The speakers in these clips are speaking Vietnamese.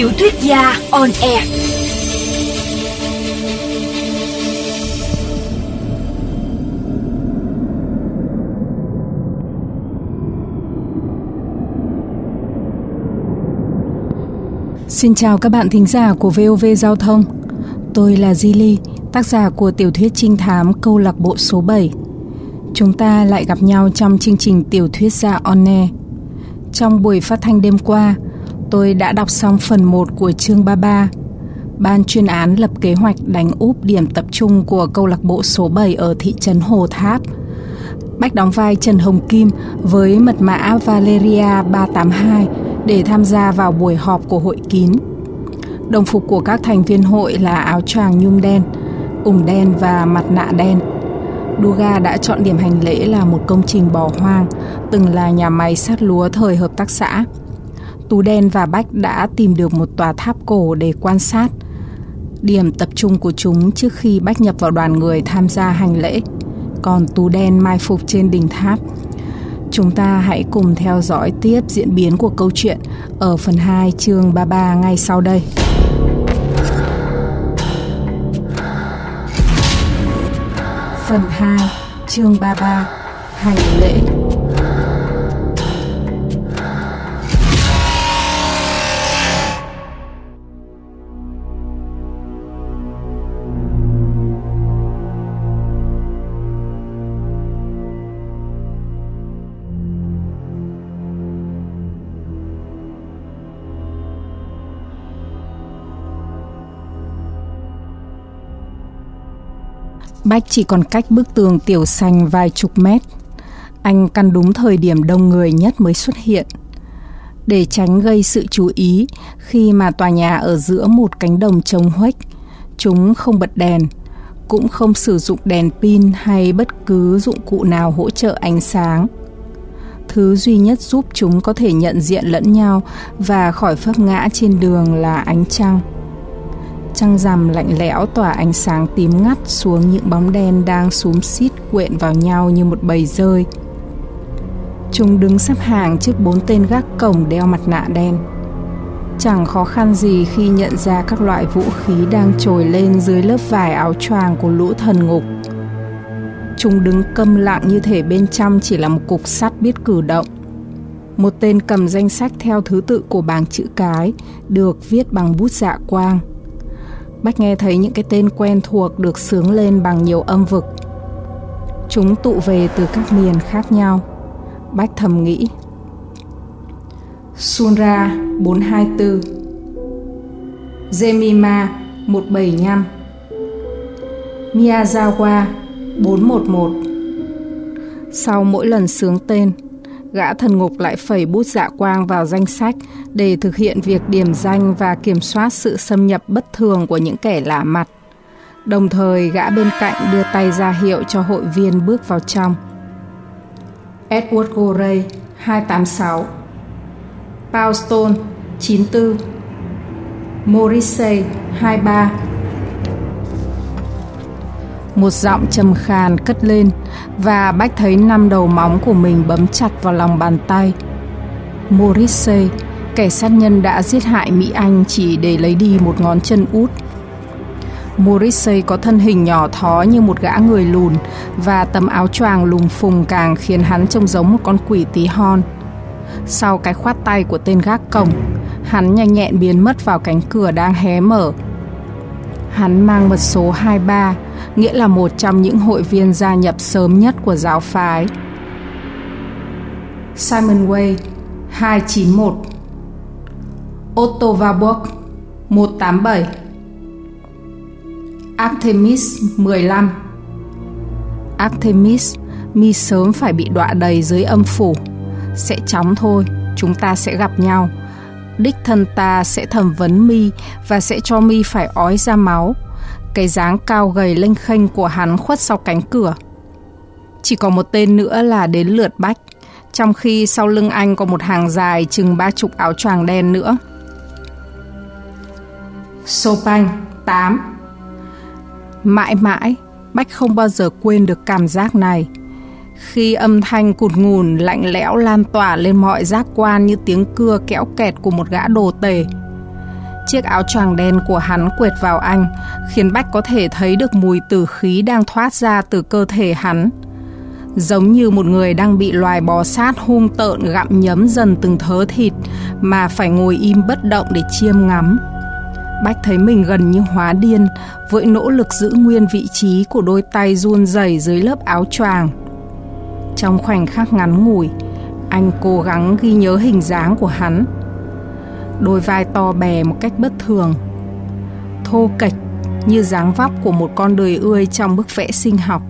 Tiểu thuyết gia on air. Xin chào các bạn thính giả của VOV Giao thông. Tôi là Di Ly, tác giả của tiểu thuyết trinh thám Câu lạc bộ số 7. Chúng ta lại gặp nhau trong chương trình tiểu thuyết gia on air. Trong buổi phát thanh đêm qua, tôi đã đọc xong phần 1 của chương 33. Ban chuyên án lập kế hoạch đánh úp điểm tập trung của câu lạc bộ số 7 ở thị trấn Hồ Tháp. Bách đóng vai Trần Hồng Kim với mật mã Valeria 382 để tham gia vào buổi họp của hội kín. Đồng phục của các thành viên hội là áo choàng nhung đen, ủng đen và mặt nạ đen. Duga đã chọn điểm hành lễ là một công trình bỏ hoang, từng là nhà máy sát lúa thời hợp tác xã. Tú Đen và Bách đã tìm được một tòa tháp cổ để quan sát. Điểm tập trung của chúng trước khi Bách nhập vào đoàn người tham gia hành lễ. Còn Tú Đen mai phục trên đỉnh tháp. Chúng ta hãy cùng theo dõi tiếp diễn biến của câu chuyện ở phần 2 chương 33 ngay sau đây. Phần 2 chương 33 Hành lễ Bách chỉ còn cách bức tường tiểu xanh vài chục mét. Anh căn đúng thời điểm đông người nhất mới xuất hiện. Để tránh gây sự chú ý khi mà tòa nhà ở giữa một cánh đồng trống huếch, chúng không bật đèn, cũng không sử dụng đèn pin hay bất cứ dụng cụ nào hỗ trợ ánh sáng. Thứ duy nhất giúp chúng có thể nhận diện lẫn nhau và khỏi phấp ngã trên đường là ánh trăng. Trăng rằm lạnh lẽo tỏa ánh sáng tím ngắt xuống những bóng đen đang xúm xít quện vào nhau như một bầy rơi. Chúng đứng xếp hàng trước bốn tên gác cổng đeo mặt nạ đen. Chẳng khó khăn gì khi nhận ra các loại vũ khí đang trồi lên dưới lớp vải áo choàng của lũ thần ngục. Chúng đứng câm lặng như thể bên trong chỉ là một cục sắt biết cử động. Một tên cầm danh sách theo thứ tự của bảng chữ cái được viết bằng bút dạ quang. Bách nghe thấy những cái tên quen thuộc được sướng lên bằng nhiều âm vực. Chúng tụ về từ các miền khác nhau. Bách thầm nghĩ. Sunra 424 Zemima 175 Miyazawa 411 Sau mỗi lần sướng tên, gã thần ngục lại phẩy bút dạ quang vào danh sách để thực hiện việc điểm danh và kiểm soát sự xâm nhập bất thường của những kẻ lạ mặt. Đồng thời, gã bên cạnh đưa tay ra hiệu cho hội viên bước vào trong. Edward Gorey 286 Paul Stone 94 Morrissey 23 một giọng trầm khàn cất lên và Bách thấy năm đầu móng của mình bấm chặt vào lòng bàn tay. Morrissey, kẻ sát nhân đã giết hại Mỹ Anh chỉ để lấy đi một ngón chân út. Morrissey có thân hình nhỏ thó như một gã người lùn và tấm áo choàng lùng phùng càng khiến hắn trông giống một con quỷ tí hon. Sau cái khoát tay của tên gác cổng, hắn nhanh nhẹn biến mất vào cánh cửa đang hé mở. Hắn mang mật số 23, nghĩa là một trong những hội viên gia nhập sớm nhất của giáo phái. Simon Way 291 Otto Warburg 187 Artemis 15 Artemis, mi sớm phải bị đọa đầy dưới âm phủ. Sẽ chóng thôi, chúng ta sẽ gặp nhau. Đích thân ta sẽ thẩm vấn mi và sẽ cho mi phải ói ra máu cái dáng cao gầy lênh khênh của hắn khuất sau cánh cửa. Chỉ còn một tên nữa là đến lượt bách, trong khi sau lưng anh có một hàng dài chừng ba chục áo choàng đen nữa. Chopin 8 Mãi mãi, Bách không bao giờ quên được cảm giác này. Khi âm thanh cụt ngùn lạnh lẽo lan tỏa lên mọi giác quan như tiếng cưa kéo kẹt của một gã đồ tể. Chiếc áo choàng đen của hắn quệt vào anh, khiến Bách có thể thấy được mùi tử khí đang thoát ra từ cơ thể hắn. Giống như một người đang bị loài bò sát hung tợn gặm nhấm dần từng thớ thịt mà phải ngồi im bất động để chiêm ngắm. Bách thấy mình gần như hóa điên với nỗ lực giữ nguyên vị trí của đôi tay run rẩy dưới lớp áo choàng. Trong khoảnh khắc ngắn ngủi, anh cố gắng ghi nhớ hình dáng của hắn. Đôi vai to bè một cách bất thường, thô kệch như dáng vóc của một con đời ươi trong bức vẽ sinh học.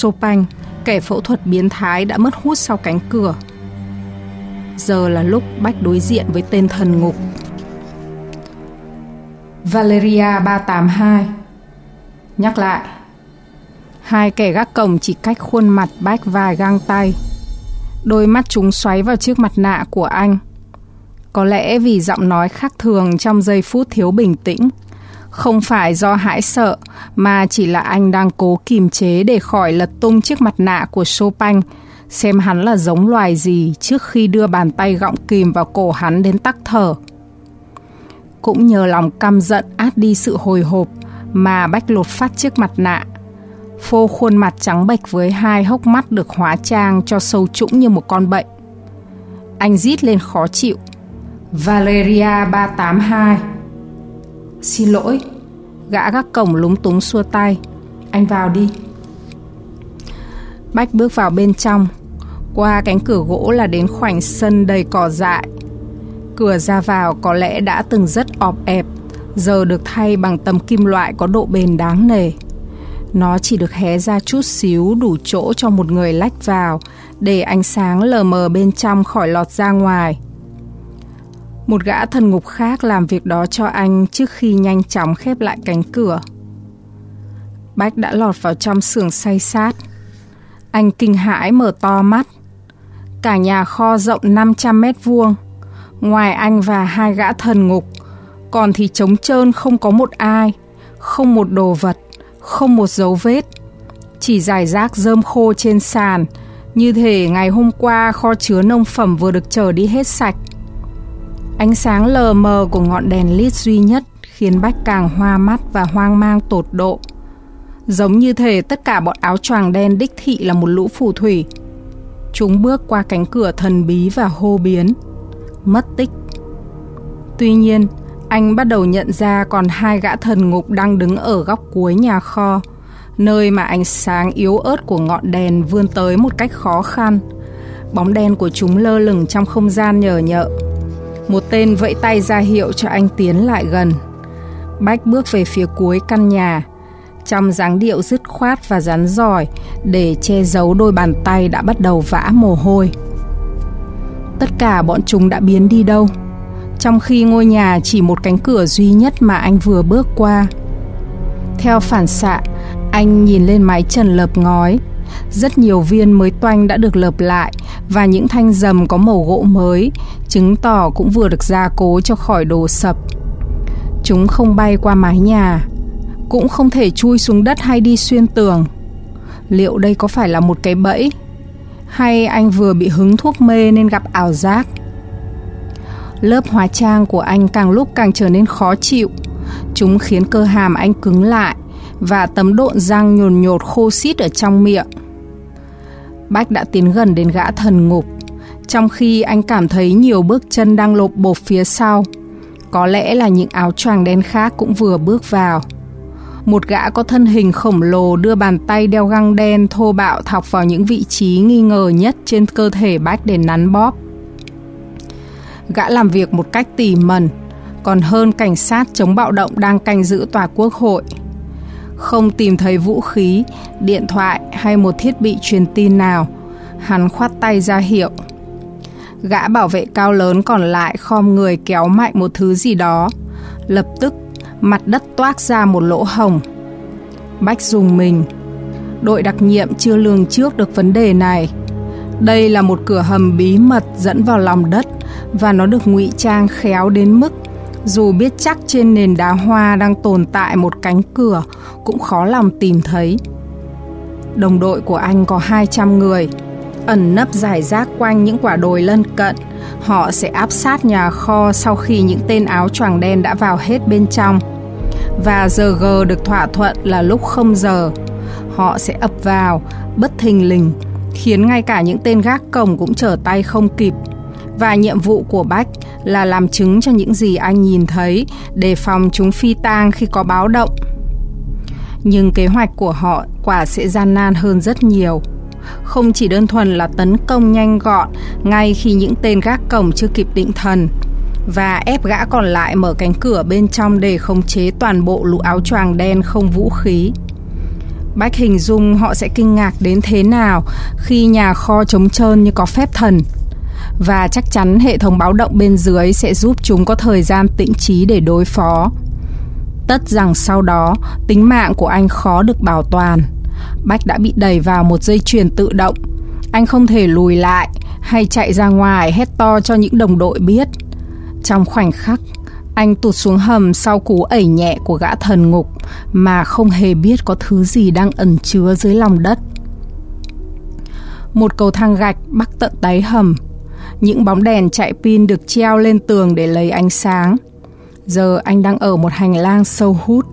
Chopin, kẻ phẫu thuật biến thái đã mất hút sau cánh cửa. Giờ là lúc Bách đối diện với tên thần ngục. Valeria 382 Nhắc lại Hai kẻ gác cổng chỉ cách khuôn mặt Bách vài găng tay. Đôi mắt chúng xoáy vào chiếc mặt nạ của anh. Có lẽ vì giọng nói khác thường trong giây phút thiếu bình tĩnh. Không phải do hãi sợ, mà chỉ là anh đang cố kìm chế để khỏi lật tung chiếc mặt nạ của Chopin, xem hắn là giống loài gì trước khi đưa bàn tay gọng kìm vào cổ hắn đến tắc thở. Cũng nhờ lòng căm giận át đi sự hồi hộp mà Bách lột phát chiếc mặt nạ. Phô khuôn mặt trắng bệch với hai hốc mắt được hóa trang cho sâu trũng như một con bệnh. Anh rít lên khó chịu. Valeria 382 Xin lỗi, Gã gác cổng lúng túng xua tay. Anh vào đi. Bách bước vào bên trong. Qua cánh cửa gỗ là đến khoảnh sân đầy cỏ dại. Cửa ra vào có lẽ đã từng rất ọp ẹp, Giờ được thay bằng tấm kim loại có độ bền đáng nề. Nó chỉ được hé ra chút xíu đủ chỗ cho một người lách vào, Để ánh sáng lờ mờ bên trong khỏi lọt ra ngoài một gã thần ngục khác làm việc đó cho anh trước khi nhanh chóng khép lại cánh cửa. Bách đã lọt vào trong xưởng say sát. Anh kinh hãi mở to mắt. Cả nhà kho rộng 500 mét vuông. Ngoài anh và hai gã thần ngục, còn thì trống trơn không có một ai, không một đồ vật, không một dấu vết. Chỉ giải rác rơm khô trên sàn, như thể ngày hôm qua kho chứa nông phẩm vừa được chở đi hết sạch. Ánh sáng lờ mờ của ngọn đèn lít duy nhất khiến Bách càng hoa mắt và hoang mang tột độ. Giống như thể tất cả bọn áo choàng đen đích thị là một lũ phù thủy. Chúng bước qua cánh cửa thần bí và hô biến. Mất tích. Tuy nhiên, anh bắt đầu nhận ra còn hai gã thần ngục đang đứng ở góc cuối nhà kho, nơi mà ánh sáng yếu ớt của ngọn đèn vươn tới một cách khó khăn. Bóng đen của chúng lơ lửng trong không gian nhờ nhợ. Một tên vẫy tay ra hiệu cho anh tiến lại gần. Bách bước về phía cuối căn nhà, trong dáng điệu dứt khoát và rắn giỏi để che giấu đôi bàn tay đã bắt đầu vã mồ hôi. Tất cả bọn chúng đã biến đi đâu? Trong khi ngôi nhà chỉ một cánh cửa duy nhất mà anh vừa bước qua. Theo phản xạ, anh nhìn lên mái trần lợp ngói. Rất nhiều viên mới toanh đã được lợp lại và những thanh dầm có màu gỗ mới, chứng tỏ cũng vừa được gia cố cho khỏi đổ sập. Chúng không bay qua mái nhà, cũng không thể chui xuống đất hay đi xuyên tường. Liệu đây có phải là một cái bẫy? Hay anh vừa bị hứng thuốc mê nên gặp ảo giác? Lớp hóa trang của anh càng lúc càng trở nên khó chịu. Chúng khiến cơ hàm anh cứng lại và tấm độn răng nhồn nhột khô xít ở trong miệng. Bách đã tiến gần đến gã thần ngục, trong khi anh cảm thấy nhiều bước chân đang lộp bộp phía sau. Có lẽ là những áo choàng đen khác cũng vừa bước vào. Một gã có thân hình khổng lồ đưa bàn tay đeo găng đen thô bạo thọc vào những vị trí nghi ngờ nhất trên cơ thể Bách để nắn bóp. Gã làm việc một cách tỉ mẩn, còn hơn cảnh sát chống bạo động đang canh giữ tòa quốc hội không tìm thấy vũ khí, điện thoại hay một thiết bị truyền tin nào. Hắn khoát tay ra hiệu. Gã bảo vệ cao lớn còn lại khom người kéo mạnh một thứ gì đó. Lập tức, mặt đất toát ra một lỗ hồng. Bách dùng mình. Đội đặc nhiệm chưa lường trước được vấn đề này. Đây là một cửa hầm bí mật dẫn vào lòng đất và nó được ngụy trang khéo đến mức dù biết chắc trên nền đá hoa đang tồn tại một cánh cửa cũng khó lòng tìm thấy. Đồng đội của anh có 200 người, ẩn nấp giải rác quanh những quả đồi lân cận, họ sẽ áp sát nhà kho sau khi những tên áo choàng đen đã vào hết bên trong. Và giờ G được thỏa thuận là lúc không giờ. Họ sẽ ập vào, bất thình lình, khiến ngay cả những tên gác cổng cũng trở tay không kịp. Và nhiệm vụ của Bách là làm chứng cho những gì anh nhìn thấy, đề phòng chúng phi tang khi có báo động. Nhưng kế hoạch của họ quả sẽ gian nan hơn rất nhiều không chỉ đơn thuần là tấn công nhanh gọn ngay khi những tên gác cổng chưa kịp định thần và ép gã còn lại mở cánh cửa bên trong để khống chế toàn bộ lũ áo choàng đen không vũ khí. Bách hình dung họ sẽ kinh ngạc đến thế nào khi nhà kho trống trơn như có phép thần. Và chắc chắn hệ thống báo động bên dưới sẽ giúp chúng có thời gian tĩnh trí để đối phó. Tất rằng sau đó, tính mạng của anh khó được bảo toàn. Bách đã bị đẩy vào một dây chuyền tự động. Anh không thể lùi lại hay chạy ra ngoài hét to cho những đồng đội biết. Trong khoảnh khắc, anh tụt xuống hầm sau cú ẩy nhẹ của gã thần ngục mà không hề biết có thứ gì đang ẩn chứa dưới lòng đất. Một cầu thang gạch bắc tận đáy hầm. Những bóng đèn chạy pin được treo lên tường để lấy ánh sáng. Giờ anh đang ở một hành lang sâu hút.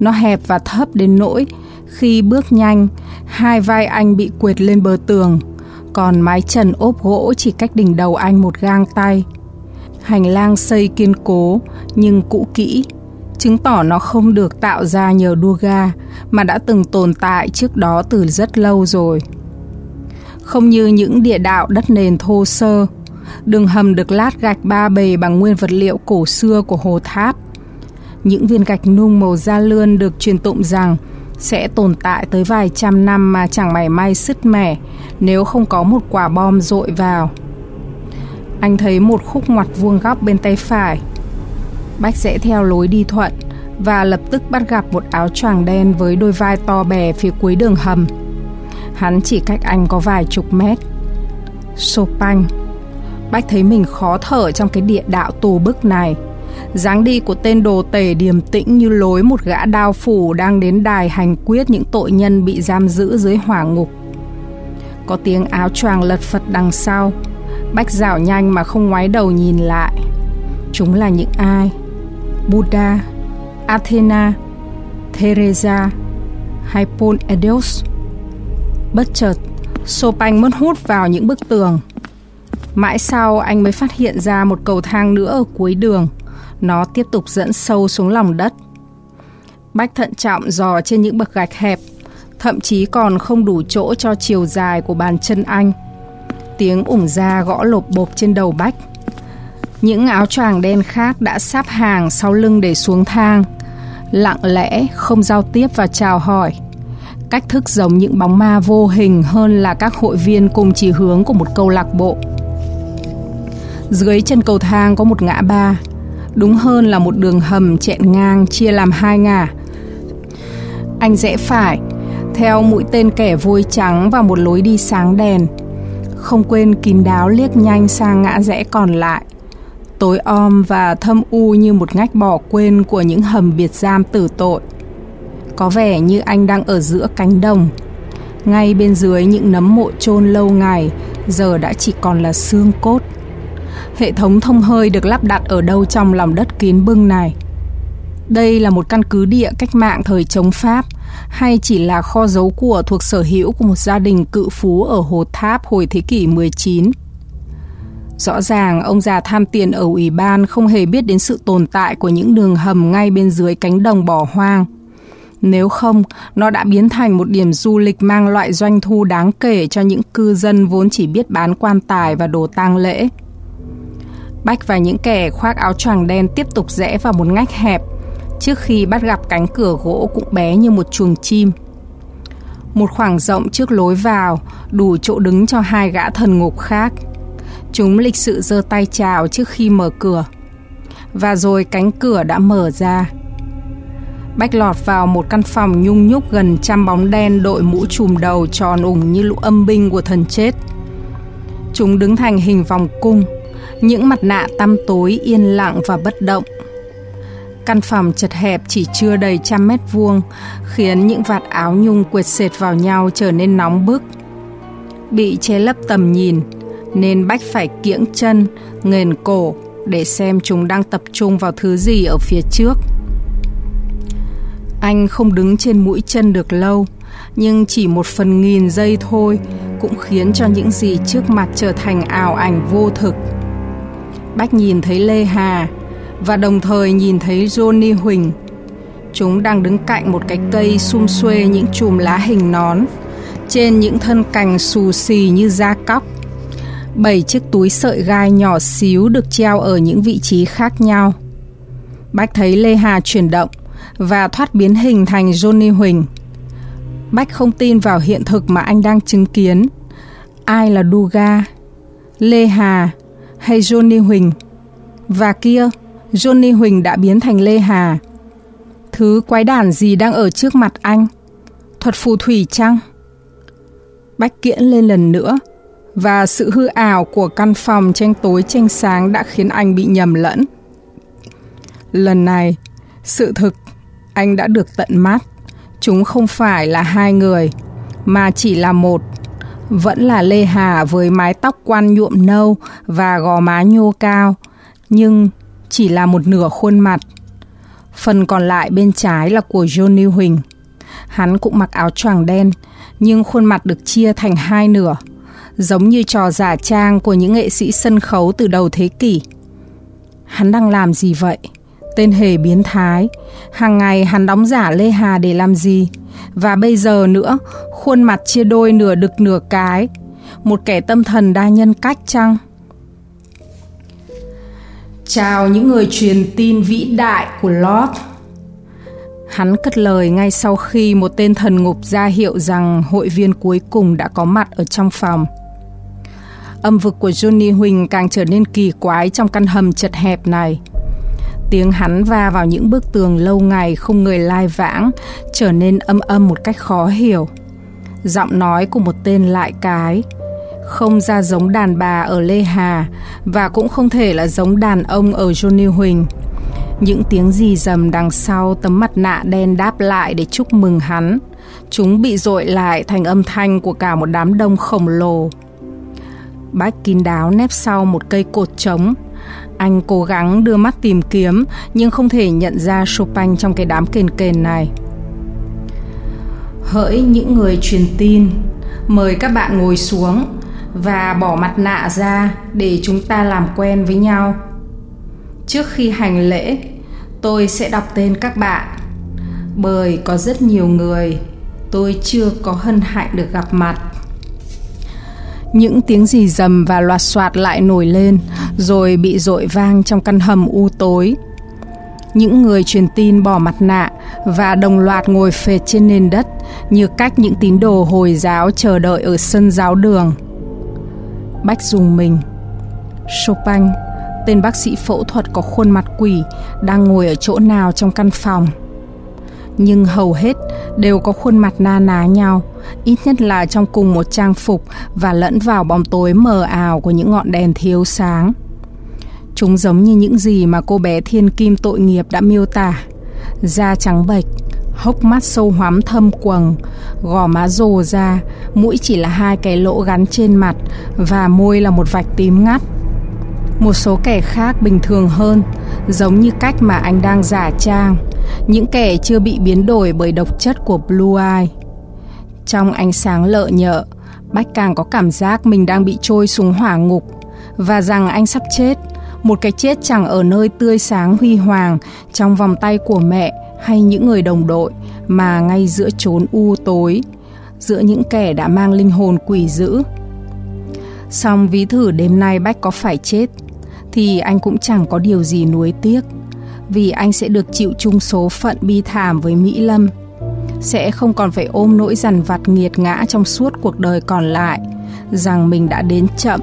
Nó hẹp và thấp đến nỗi khi bước nhanh, hai vai anh bị quệt lên bờ tường, còn mái trần ốp gỗ chỉ cách đỉnh đầu anh một gang tay. Hành lang xây kiên cố nhưng cũ kỹ, chứng tỏ nó không được tạo ra nhờ đua ga mà đã từng tồn tại trước đó từ rất lâu rồi. Không như những địa đạo đất nền thô sơ, đường hầm được lát gạch ba bề bằng nguyên vật liệu cổ xưa của hồ tháp. Những viên gạch nung màu da lươn được truyền tụng rằng sẽ tồn tại tới vài trăm năm mà chẳng mảy may sứt mẻ nếu không có một quả bom dội vào. Anh thấy một khúc ngoặt vuông góc bên tay phải. Bách rẽ theo lối đi thuận và lập tức bắt gặp một áo choàng đen với đôi vai to bè phía cuối đường hầm. Hắn chỉ cách anh có vài chục mét. Chopin. Bách thấy mình khó thở trong cái địa đạo tù bức này dáng đi của tên đồ tể điềm tĩnh như lối một gã đao phủ đang đến đài hành quyết những tội nhân bị giam giữ dưới hỏa ngục. Có tiếng áo choàng lật phật đằng sau, Bách dạo nhanh mà không ngoái đầu nhìn lại. Chúng là những ai? Buddha, Athena, Teresa hay Paul Edos? Bất chợt, Chopin mất hút vào những bức tường. Mãi sau anh mới phát hiện ra một cầu thang nữa ở cuối đường – nó tiếp tục dẫn sâu xuống lòng đất. Bách thận trọng dò trên những bậc gạch hẹp, thậm chí còn không đủ chỗ cho chiều dài của bàn chân anh. Tiếng ủng ra gõ lộp bộp trên đầu Bách. Những áo choàng đen khác đã sắp hàng sau lưng để xuống thang. Lặng lẽ, không giao tiếp và chào hỏi. Cách thức giống những bóng ma vô hình hơn là các hội viên cùng chỉ hướng của một câu lạc bộ. Dưới chân cầu thang có một ngã ba, đúng hơn là một đường hầm chẹn ngang chia làm hai ngả. Anh rẽ phải, theo mũi tên kẻ vôi trắng vào một lối đi sáng đèn. Không quên kín đáo liếc nhanh sang ngã rẽ còn lại. Tối om và thâm u như một ngách bỏ quên của những hầm biệt giam tử tội. Có vẻ như anh đang ở giữa cánh đồng. Ngay bên dưới những nấm mộ chôn lâu ngày, giờ đã chỉ còn là xương cốt hệ thống thông hơi được lắp đặt ở đâu trong lòng đất kín bưng này. Đây là một căn cứ địa cách mạng thời chống Pháp hay chỉ là kho giấu của thuộc sở hữu của một gia đình cự phú ở Hồ Tháp hồi thế kỷ 19. Rõ ràng ông già tham tiền ở ủy ban không hề biết đến sự tồn tại của những đường hầm ngay bên dưới cánh đồng bỏ hoang. Nếu không, nó đã biến thành một điểm du lịch mang loại doanh thu đáng kể cho những cư dân vốn chỉ biết bán quan tài và đồ tang lễ. Bách và những kẻ khoác áo choàng đen tiếp tục rẽ vào một ngách hẹp trước khi bắt gặp cánh cửa gỗ cũng bé như một chuồng chim. Một khoảng rộng trước lối vào, đủ chỗ đứng cho hai gã thần ngục khác. Chúng lịch sự giơ tay chào trước khi mở cửa. Và rồi cánh cửa đã mở ra. Bách lọt vào một căn phòng nhung nhúc gần trăm bóng đen đội mũ trùm đầu tròn ủng như lũ âm binh của thần chết. Chúng đứng thành hình vòng cung, những mặt nạ tăm tối yên lặng và bất động. Căn phòng chật hẹp chỉ chưa đầy trăm mét vuông, khiến những vạt áo nhung quệt sệt vào nhau trở nên nóng bức. Bị che lấp tầm nhìn, nên Bách phải kiễng chân, nghền cổ để xem chúng đang tập trung vào thứ gì ở phía trước. Anh không đứng trên mũi chân được lâu, nhưng chỉ một phần nghìn giây thôi cũng khiến cho những gì trước mặt trở thành ảo ảnh vô thực. Bách nhìn thấy Lê Hà và đồng thời nhìn thấy Johnny Huỳnh. Chúng đang đứng cạnh một cái cây sum xuê những chùm lá hình nón, trên những thân cành xù xì như da cóc. Bảy chiếc túi sợi gai nhỏ xíu được treo ở những vị trí khác nhau. Bách thấy Lê Hà chuyển động và thoát biến hình thành Johnny Huỳnh. Bách không tin vào hiện thực mà anh đang chứng kiến. Ai là Duga? Lê Hà hay Johnny Huỳnh? Và kia, Johnny Huỳnh đã biến thành Lê Hà. Thứ quái đản gì đang ở trước mặt anh? Thuật phù thủy chăng? Bách kiễn lên lần nữa và sự hư ảo của căn phòng tranh tối tranh sáng đã khiến anh bị nhầm lẫn. Lần này, sự thực anh đã được tận mắt. Chúng không phải là hai người, mà chỉ là một. Vẫn là Lê Hà với mái tóc quan nhuộm nâu và gò má nhô cao, nhưng chỉ là một nửa khuôn mặt. Phần còn lại bên trái là của Johnny Huỳnh. Hắn cũng mặc áo choàng đen, nhưng khuôn mặt được chia thành hai nửa, giống như trò giả trang của những nghệ sĩ sân khấu từ đầu thế kỷ. Hắn đang làm gì vậy? Tên hề biến thái, hàng ngày hắn đóng giả Lê Hà để làm gì? Và bây giờ nữa, khuôn mặt chia đôi nửa đực nửa cái, một kẻ tâm thần đa nhân cách chăng? Chào những người truyền tin vĩ đại của Lord. Hắn cất lời ngay sau khi một tên thần ngục ra hiệu rằng hội viên cuối cùng đã có mặt ở trong phòng. Âm vực của Johnny Huỳnh càng trở nên kỳ quái trong căn hầm chật hẹp này. Tiếng hắn va vào những bức tường lâu ngày không người lai vãng, trở nên âm âm một cách khó hiểu. Giọng nói của một tên lại cái, không ra giống đàn bà ở Lê Hà và cũng không thể là giống đàn ông ở Johnny Huỳnh. Những tiếng gì dầm đằng sau tấm mặt nạ đen đáp lại để chúc mừng hắn. Chúng bị dội lại thành âm thanh của cả một đám đông khổng lồ. Bách kín đáo nép sau một cây cột trống. Anh cố gắng đưa mắt tìm kiếm nhưng không thể nhận ra Chopin trong cái đám kền kền này. Hỡi những người truyền tin, mời các bạn ngồi xuống và bỏ mặt nạ ra để chúng ta làm quen với nhau. Trước khi hành lễ, tôi sẽ đọc tên các bạn bởi có rất nhiều người tôi chưa có hân hạnh được gặp mặt. Những tiếng gì dầm và loạt soạt lại nổi lên rồi bị dội vang trong căn hầm u tối. Những người truyền tin bỏ mặt nạ và đồng loạt ngồi phệt trên nền đất như cách những tín đồ Hồi giáo chờ đợi ở sân giáo đường. Bách dùng mình. Chopin, tên bác sĩ phẫu thuật có khuôn mặt quỷ, đang ngồi ở chỗ nào trong căn phòng. Nhưng hầu hết đều có khuôn mặt na ná nhau, ít nhất là trong cùng một trang phục và lẫn vào bóng tối mờ ảo của những ngọn đèn thiếu sáng. Chúng giống như những gì mà cô bé thiên kim tội nghiệp đã miêu tả. Da trắng bệch, hốc mắt sâu hoắm thâm quầng, gò má rồ ra, mũi chỉ là hai cái lỗ gắn trên mặt và môi là một vạch tím ngắt. Một số kẻ khác bình thường hơn, giống như cách mà anh đang giả trang, những kẻ chưa bị biến đổi bởi độc chất của Blue Eye. Trong ánh sáng lợ nhợ, Bách càng có cảm giác mình đang bị trôi xuống hỏa ngục và rằng anh sắp chết, một cái chết chẳng ở nơi tươi sáng huy hoàng trong vòng tay của mẹ hay những người đồng đội mà ngay giữa chốn u tối, giữa những kẻ đã mang linh hồn quỷ dữ. Xong ví thử đêm nay Bách có phải chết, thì anh cũng chẳng có điều gì nuối tiếc, vì anh sẽ được chịu chung số phận bi thảm với Mỹ Lâm. Sẽ không còn phải ôm nỗi dằn vặt nghiệt ngã trong suốt cuộc đời còn lại, rằng mình đã đến chậm.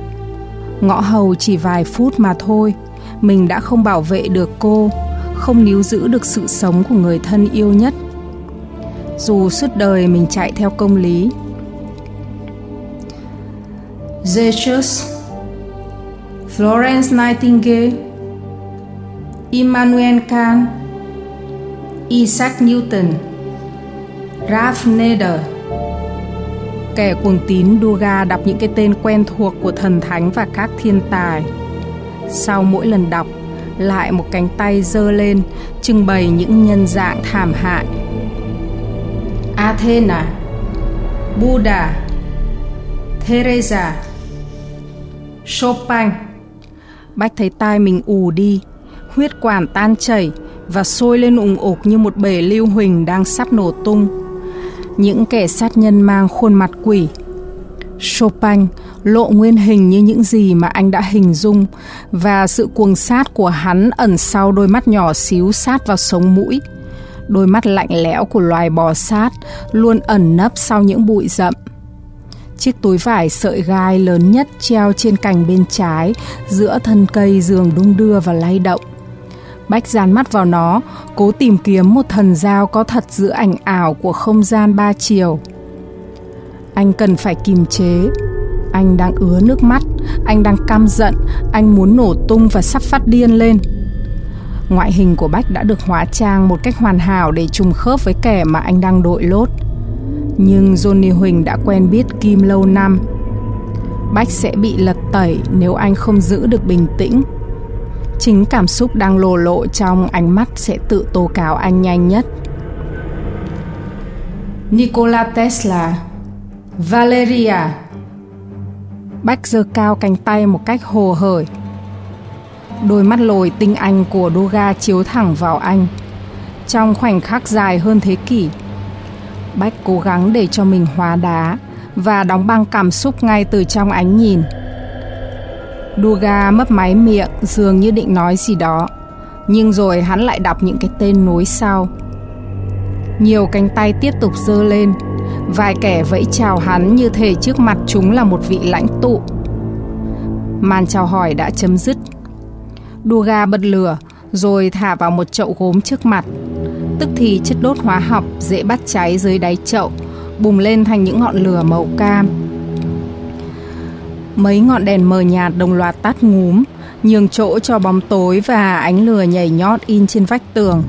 Ngõ hầu chỉ vài phút mà thôi, mình đã không bảo vệ được cô, không níu giữ được sự sống của người thân yêu nhất. Dù suốt đời mình chạy theo công lý. Jesus Florence Nightingale Immanuel Kant Isaac Newton Ralph Nader kẻ cuồng tín Duga đọc những cái tên quen thuộc của thần thánh và các thiên tài. Sau mỗi lần đọc, lại một cánh tay giơ lên trưng bày những nhân dạng thảm hại. Athena, Buddha, Teresa, Chopin. Bách thấy tai mình ù đi, huyết quản tan chảy và sôi lên ủng ục như một bể lưu huỳnh đang sắp nổ tung. Những kẻ sát nhân mang khuôn mặt quỷ. Chopin lộ nguyên hình như những gì mà anh đã hình dung và sự cuồng sát của hắn ẩn sau đôi mắt nhỏ xíu sát vào sống mũi. Đôi mắt lạnh lẽo của loài bò sát luôn ẩn nấp sau những bụi rậm. Chiếc túi vải sợi gai lớn nhất treo trên cành bên trái giữa thân cây giường đung đưa và lay động. Bách dán mắt vào nó, cố tìm kiếm một thần giao có thật giữa ảnh ảo của không gian ba chiều. Anh cần phải kìm chế. Anh đang ứa nước mắt, anh đang căm giận, anh muốn nổ tung và sắp phát điên lên. Ngoại hình của Bách đã được hóa trang một cách hoàn hảo để trùng khớp với kẻ mà anh đang đội lốt. Nhưng Johnny Huỳnh đã quen biết Kim lâu năm. Bách sẽ bị lật tẩy nếu anh không giữ được bình tĩnh. Chính cảm xúc đang lồ lộ trong ánh mắt sẽ tự tố cáo anh nhanh nhất. Nikola Tesla Valeria Bách giơ cao cánh tay một cách hồ hởi. Đôi mắt lồi tinh anh của Doga chiếu thẳng vào anh. Trong khoảnh khắc dài hơn thế kỷ, Bách cố gắng để cho mình hóa đá và đóng băng cảm xúc ngay từ trong ánh nhìn. Duga mấp máy miệng dường như định nói gì đó, nhưng rồi hắn lại đọc những cái tên nối sau. Nhiều cánh tay tiếp tục giơ lên, vài kẻ vẫy chào hắn như thể trước mặt chúng là một vị lãnh tụ. Màn chào hỏi đã chấm dứt. Duga bật lửa rồi thả vào một chậu gốm trước mặt. Tức thì chất đốt hóa học dễ bắt cháy dưới đáy chậu, bùng lên thành những ngọn lửa màu cam Mấy ngọn đèn mờ nhạt đồng loạt tắt ngúm, nhường chỗ cho bóng tối và ánh lửa nhảy nhót in trên vách tường.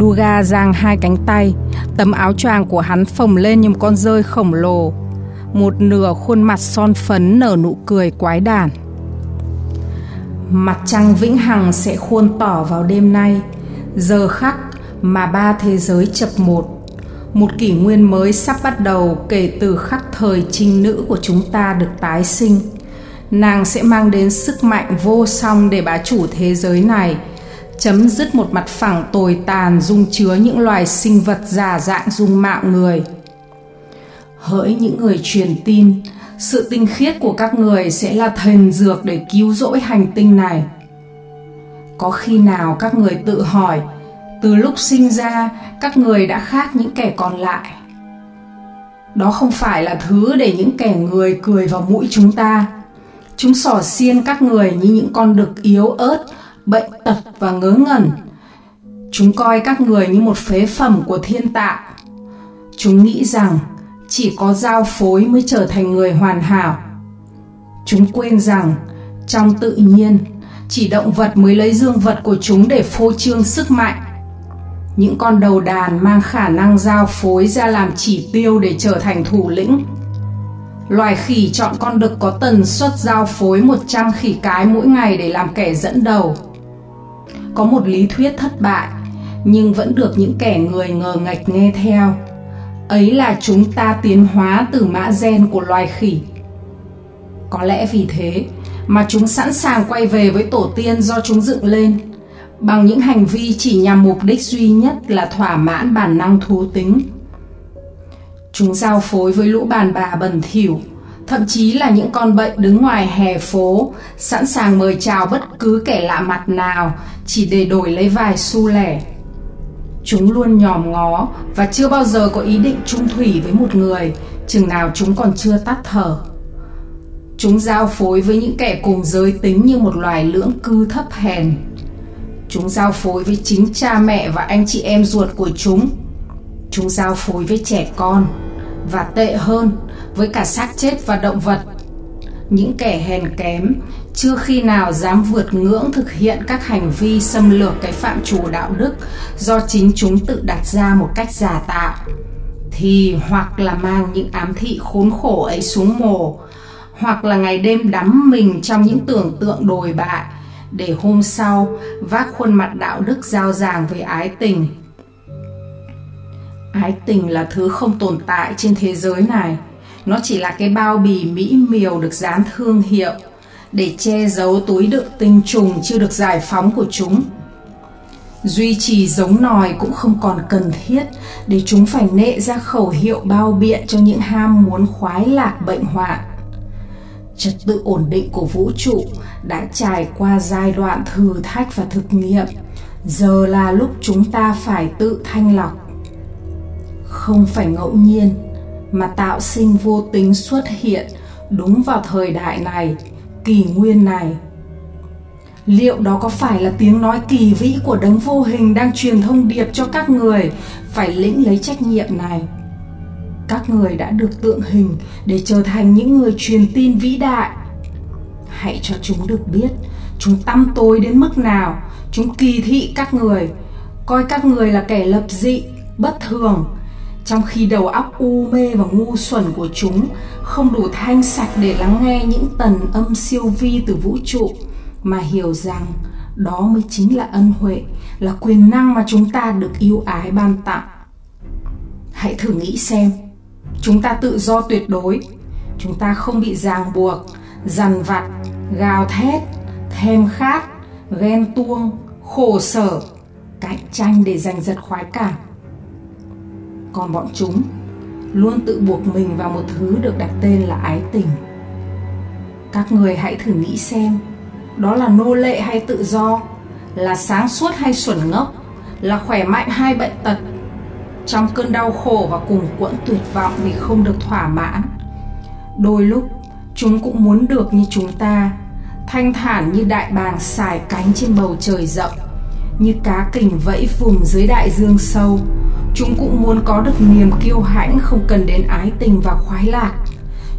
Duga giang hai cánh tay, tấm áo choàng của hắn phồng lên như một con rơi khổng lồ. Một nửa khuôn mặt son phấn nở nụ cười quái đản. Mặt trăng vĩnh hằng sẽ khuôn tỏ vào đêm nay, giờ khắc mà ba thế giới chập một. Một kỷ nguyên mới sắp bắt đầu kể từ khắc thời trinh nữ của chúng ta được tái sinh. Nàng sẽ mang đến sức mạnh vô song để bá chủ thế giới này, chấm dứt một mặt phẳng tồi tàn dung chứa những loài sinh vật giả dạng dung mạo người. Hỡi những người truyền tin, sự tinh khiết của các người sẽ là thần dược để cứu rỗi hành tinh này có khi nào các người tự hỏi, từ lúc sinh ra, các người đã khác những kẻ còn lại? Đó không phải là thứ để những kẻ người cười vào mũi chúng ta. Chúng xỏ xiên các người như những con đực yếu ớt, bệnh tật và ngớ ngẩn. Chúng coi các người như một phế phẩm của thiên tạo chúng nghĩ rằng chỉ có giao phối mới trở thành người hoàn hảo. Chúng quên rằng trong tự nhiên chỉ động vật mới lấy dương vật của chúng để phô trương sức mạnh những con đầu đàn mang khả năng giao phối ra làm chỉ tiêu để trở thành thủ lĩnh. Loài khỉ chọn con đực có tần suất giao phối 100 khỉ cái mỗi ngày để làm kẻ dẫn đầu. Có một lý thuyết thất bại, nhưng vẫn được những kẻ người ngờ ngạch nghe theo. Ấy là chúng ta tiến hóa từ mã gen của loài khỉ. Có lẽ vì thế mà chúng sẵn sàng quay về với tổ tiên do chúng dựng lên – bằng những hành vi chỉ nhằm mục đích duy nhất là thỏa mãn bản năng thú tính. Chúng giao phối với lũ bàn bà bẩn thỉu, thậm chí là những con bệnh đứng ngoài hè phố, sẵn sàng mời chào bất cứ kẻ lạ mặt nào chỉ để đổi lấy vài xu lẻ. Chúng luôn nhòm ngó và chưa bao giờ có ý định chung thủy với một người, chừng nào chúng còn chưa tắt thở. Chúng giao phối với những kẻ cùng giới tính như một loài lưỡng cư thấp hèn, Chúng giao phối với chính cha mẹ và anh chị em ruột của chúng. Chúng giao phối với trẻ con và tệ hơn với cả xác chết và động vật. Những kẻ hèn kém chưa khi nào dám vượt ngưỡng thực hiện các hành vi xâm lược cái phạm trù đạo đức do chính chúng tự đặt ra một cách giả tạo thì hoặc là mang những ám thị khốn khổ ấy xuống mồ hoặc là ngày đêm đắm mình trong những tưởng tượng đồi bại, để hôm sau vác khuôn mặt đạo đức giao giảng về ái tình. Ái tình là thứ không tồn tại trên thế giới này. Nó chỉ là cái bao bì mỹ miều được dán thương hiệu, để che giấu túi đựng tinh trùng chưa được giải phóng của chúng. Duy trì giống nòi cũng không còn cần thiết để chúng phải nệ ra khẩu hiệu bao biện cho những ham muốn khoái lạc bệnh hoạn trật tự ổn định của vũ trụ đã trải qua giai đoạn thử thách và thực nghiệm. Giờ là lúc chúng ta phải tự thanh lọc. Không phải ngẫu nhiên, mà tạo sinh vô tính xuất hiện đúng vào thời đại này, kỷ nguyên này. Liệu đó có phải là tiếng nói kỳ vĩ của đấng vô hình đang truyền thông điệp cho các người phải lĩnh lấy trách nhiệm này? Các người đã được tượng hình để trở thành những người truyền tin vĩ đại. Hãy cho chúng được biết, chúng tăm tối đến mức nào, chúng kỳ thị các người, coi các người là kẻ lập dị, bất thường. Trong khi đầu óc u mê và ngu xuẩn của chúng, không đủ thanh sạch để lắng nghe những tần âm siêu vi từ vũ trụ, mà hiểu rằng đó mới chính là ân huệ, là quyền năng mà chúng ta được yêu ái ban tặng. Hãy thử nghĩ xem chúng ta tự do tuyệt đối. Chúng ta không bị ràng buộc, dằn vặt, gào thét, thèm khát, ghen tuông, khổ sở, cạnh tranh để giành giật khoái cảm. Còn bọn chúng luôn tự buộc mình vào một thứ được đặt tên là ái tình. Các người hãy thử nghĩ xem, đó là nô lệ hay tự do? Là sáng suốt hay xuẩn ngốc? Là khỏe mạnh hay bệnh tật? Trong cơn đau khổ và cùng quẫn tuyệt vọng vì không được thỏa mãn, đôi lúc chúng cũng muốn được như chúng ta, thanh thản như đại bàng xài cánh trên bầu trời rộng, như cá kình vẫy vùng dưới đại dương sâu. Chúng cũng muốn có được niềm kiêu hãnh không cần đến ái tình và khoái lạc.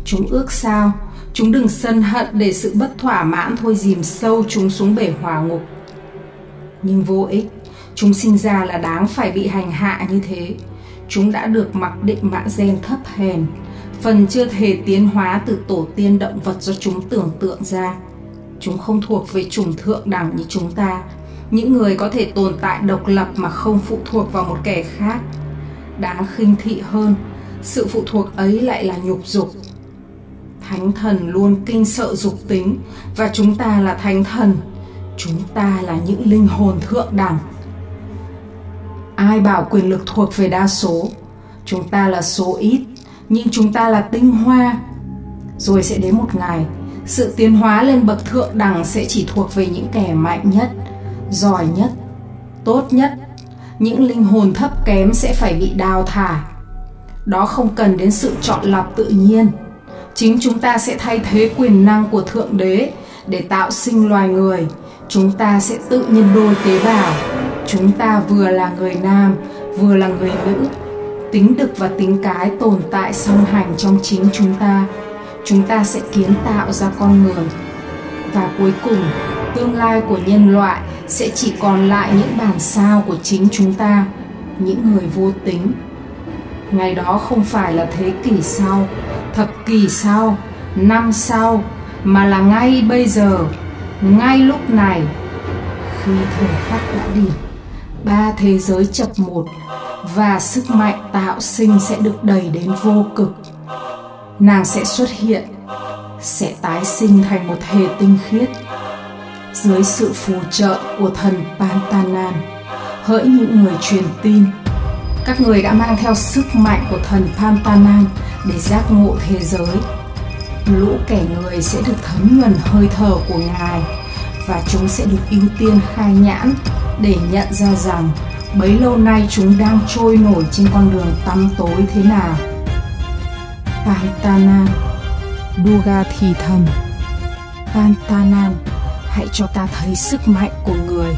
Chúng ước sao, chúng đừng sân hận để sự bất thỏa mãn thôi dìm sâu chúng xuống bể hòa ngục. Nhưng vô ích chúng sinh ra là đáng phải bị hành hạ như thế. Chúng đã được mặc định mạng gen thấp hèn, phần chưa thể tiến hóa từ tổ tiên động vật do chúng tưởng tượng ra. Chúng không thuộc về chủng thượng đẳng như chúng ta. Những người có thể tồn tại độc lập mà không phụ thuộc vào một kẻ khác. Đáng khinh thị hơn, sự phụ thuộc ấy lại là nhục dục. Thánh thần luôn kinh sợ dục tính, và chúng ta là thánh thần. Chúng ta là những linh hồn thượng đẳng ai bảo quyền lực thuộc về đa số? Chúng ta là số ít, nhưng chúng ta là tinh hoa. Rồi sẽ đến một ngày, sự tiến hóa lên bậc thượng đẳng sẽ chỉ thuộc về những kẻ mạnh nhất, giỏi nhất, tốt nhất. Những linh hồn thấp kém sẽ phải bị đào thải. Đó không cần đến sự chọn lọc tự nhiên. Chính chúng ta sẽ thay thế quyền năng của thượng đế để tạo sinh loài người. Chúng ta sẽ tự nhân đôi tế bào chúng ta vừa là người nam, vừa là người nữ. Tính đực và tính cái tồn tại song hành trong chính chúng ta chúng ta sẽ kiến tạo ra con người. Và cuối cùng, tương lai của nhân loại sẽ chỉ còn lại những bản sao của chính chúng ta, những người vô tính. Ngày đó không phải là thế kỷ sau, thập kỷ sau, năm sau, mà là ngay bây giờ, ngay lúc này, khi thời khắc đã điểm ba thế giới chập một và sức mạnh tạo sinh sẽ được đẩy đến vô cực. Nàng sẽ xuất hiện, sẽ tái sinh thành một hệ tinh khiết dưới sự phù trợ của thần Pantanan. Hỡi những người truyền tin, các người đã mang theo sức mạnh của thần Pantanan để giác ngộ thế giới. Lũ kẻ người sẽ được thấm nhuần hơi thở của ngài và chúng sẽ được ưu tiên khai nhãn để nhận ra rằng bấy lâu nay chúng đang trôi nổi trên con đường tăm tối thế nào. Pantanan Duga thì thầm. Pantanan hãy cho ta thấy sức mạnh của người.